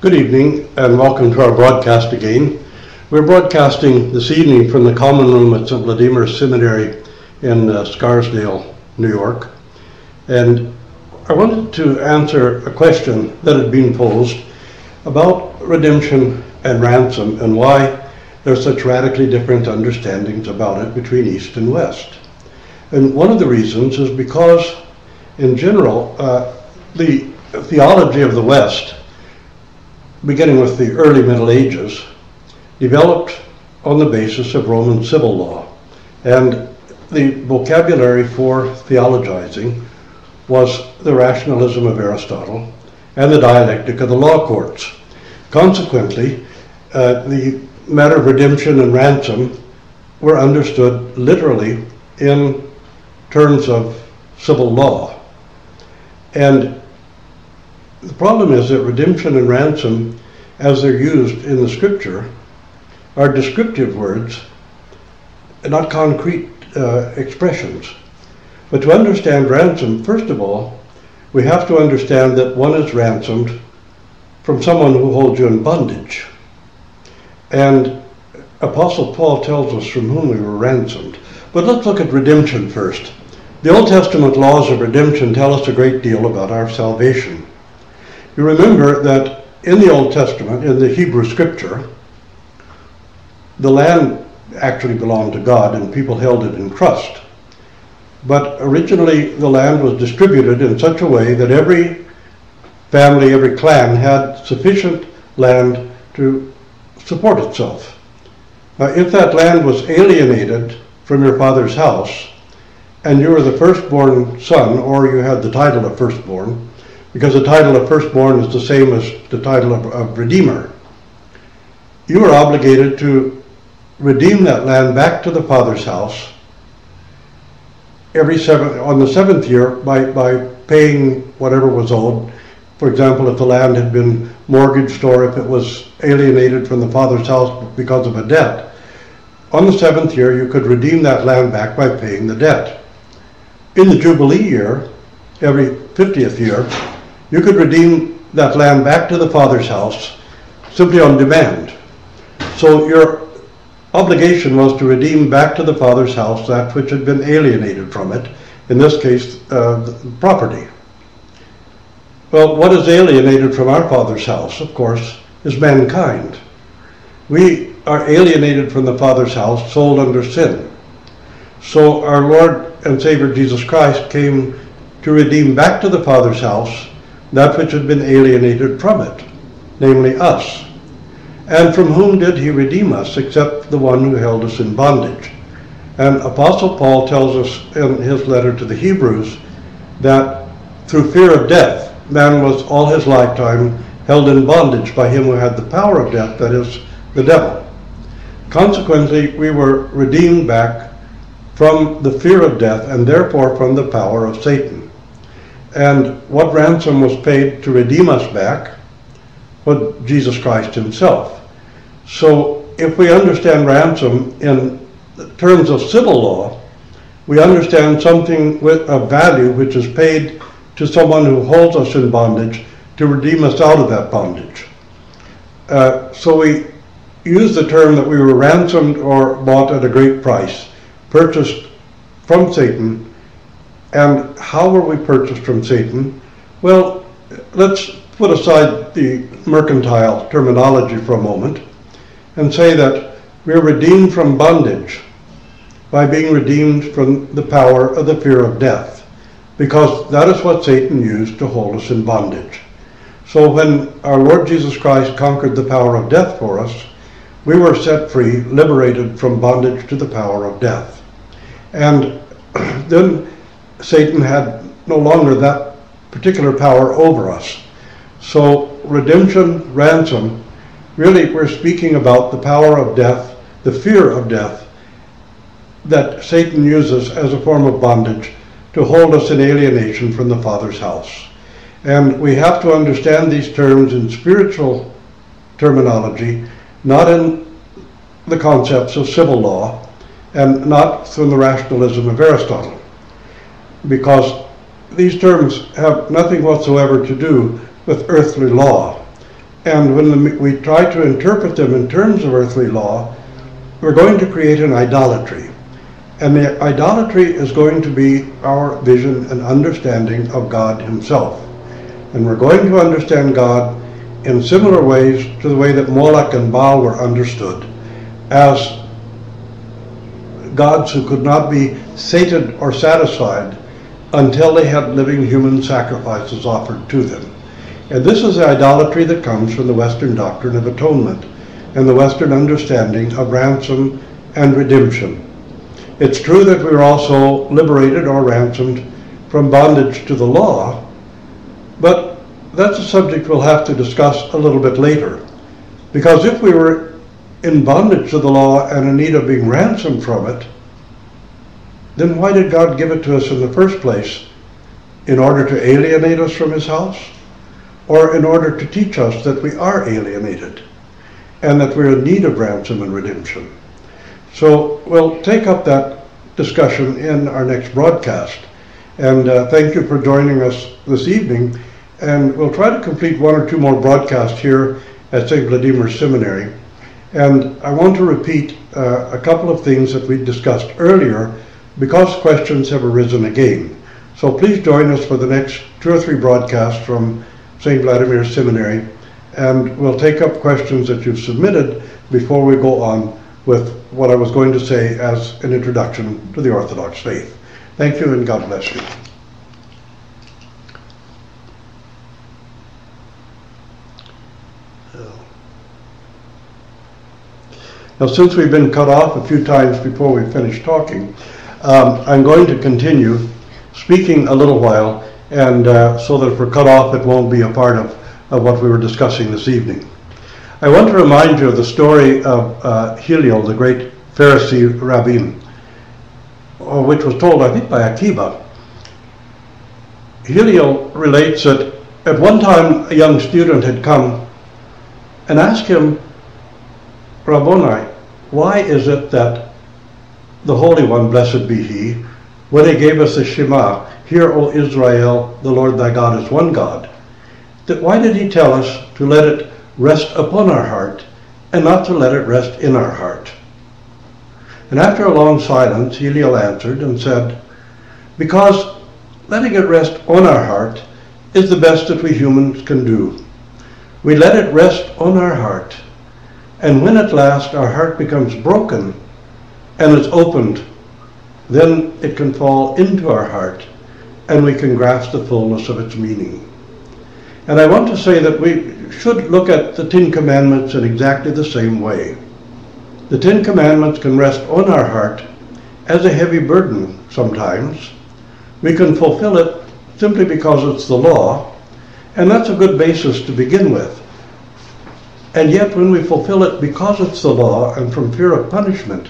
Good evening and welcome to our broadcast again. We're broadcasting this evening from the common room at St. Vladimir Seminary in uh, Scarsdale, New York. And I wanted to answer a question that had been posed about redemption and ransom and why there's such radically different understandings about it between East and West. And one of the reasons is because, in general, uh, the theology of the West, beginning with the early Middle Ages, developed on the basis of Roman civil law. And the vocabulary for theologizing was the rationalism of Aristotle and the dialectic of the law courts. Consequently, uh, the matter of redemption and ransom were understood literally in terms of civil law. And the problem is that redemption and ransom, as they're used in the scripture, are descriptive words, not concrete uh, expressions. But to understand ransom, first of all, we have to understand that one is ransomed from someone who holds you in bondage. And Apostle Paul tells us from whom we were ransomed. But let's look at redemption first. The Old Testament laws of redemption tell us a great deal about our salvation. You remember that in the Old Testament, in the Hebrew scripture, the land actually belonged to God and people held it in trust. But originally, the land was distributed in such a way that every family, every clan had sufficient land to support itself. Now, if that land was alienated from your father's house, and you were the firstborn son, or you had the title of firstborn, because the title of firstborn is the same as the title of, of redeemer, you are obligated to redeem that land back to the father's house every seven on the seventh year by, by paying whatever was owed. For example, if the land had been mortgaged or if it was alienated from the father's house because of a debt, on the seventh year you could redeem that land back by paying the debt. In the Jubilee year, every 50th year, you could redeem that land back to the father's house simply on demand. So your obligation was to redeem back to the father's house that which had been alienated from it, in this case, uh, property. Well, what is alienated from our father's house, of course, is mankind. We are alienated from the father's house, sold under sin. So our Lord and Savior Jesus Christ came to redeem back to the father's house that which had been alienated from it, namely us. And from whom did he redeem us except the one who held us in bondage? And Apostle Paul tells us in his letter to the Hebrews that through fear of death, man was all his lifetime held in bondage by him who had the power of death, that is, the devil. Consequently, we were redeemed back from the fear of death and therefore from the power of Satan. And what ransom was paid to redeem us back? Was Jesus Christ himself. So if we understand ransom in terms of civil law, we understand something with a value which is paid to someone who holds us in bondage to redeem us out of that bondage. Uh, so we use the term that we were ransomed or bought at a great price, purchased from Satan. And how were we purchased from Satan? Well, let's put aside the mercantile terminology for a moment and say that we're redeemed from bondage by being redeemed from the power of the fear of death, because that is what Satan used to hold us in bondage. So when our Lord Jesus Christ conquered the power of death for us, we were set free, liberated from bondage to the power of death. And then Satan had no longer that particular power over us. So redemption, ransom, Really, we're speaking about the power of death, the fear of death that Satan uses as a form of bondage to hold us in alienation from the Father's house. And we have to understand these terms in spiritual terminology, not in the concepts of civil law, and not through the rationalism of Aristotle. Because these terms have nothing whatsoever to do with earthly law And when we try to interpret them in terms of earthly law, we're going to create an idolatry. And the idolatry is going to be our vision and understanding of God Himself. And we're going to understand God in similar ways to the way that Moloch and Baal were understood as gods who could not be sated or satisfied until they had living human sacrifices offered to them. And this is the idolatry that comes from the Western doctrine of atonement and the Western understanding of ransom and redemption. It's true that we were also liberated or ransomed from bondage to the law, but that's a subject we'll have to discuss a little bit later. Because if we were in bondage to the law and in need of being ransomed from it, then why did God give it to us in the first place? In order to alienate us from His house? Or in order to teach us that we are alienated and that we're in need of ransom and redemption? So we'll take up that discussion in our next broadcast. And uh, thank you for joining us this evening. And we'll try to complete one or two more broadcasts here at St. Vladimir Seminary. And I want to repeat uh, a couple of things that we discussed earlier because questions have arisen again. So please join us for the next two or three broadcasts from St. Vladimir Seminary, and we'll take up questions that you've submitted before we go on with what I was going to say as an introduction to the Orthodox faith. Thank you and God bless you. Now, since we've been cut off a few times before we finish talking, um, I'm going to continue speaking a little while, and uh, so that if we're cut off, it won't be a part of, of what we were discussing this evening. I want to remind you of the story of uh, Hillel, the great Pharisee rabbin, uh, which was told, I think, by Akiba. Hillel relates that at one time a young student had come and asked him, Rabboni, why is it that the Holy One, blessed be He, when He gave us the Shema, Hear, O Israel, the Lord thy God is one God. That why did He tell us to let it rest upon our heart and not to let it rest in our heart? And after a long silence, Hillel answered and said, Because letting it rest on our heart is the best that we humans can do. We let it rest on our heart, and when at last our heart becomes broken and it's opened, then it can fall into our heart and we can grasp the fullness of its meaning. And I want to say that we should look at the Ten Commandments in exactly the same way. The Ten Commandments can rest on our heart as a heavy burden sometimes. We can fulfill it simply because it's the law, and that's a good basis to begin with. And yet, when we fulfill it because it's the law and from fear of punishment,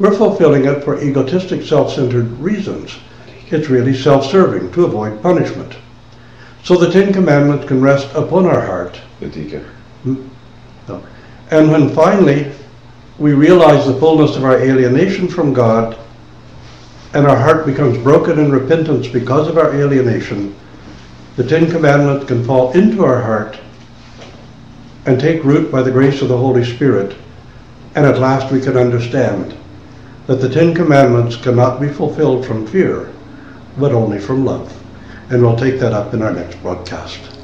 we're fulfilling it for egotistic, self centered reasons. It's really self serving to avoid punishment. So the Ten Commandments can rest upon our heart. Hmm? And when finally we realize the fullness of our alienation from God and our heart becomes broken in repentance because of our alienation, the Ten Commandments can fall into our heart and take root by the grace of the Holy Spirit, and at last we can understand that the Ten Commandments cannot be fulfilled from fear, but only from love. And we'll take that up in our next broadcast.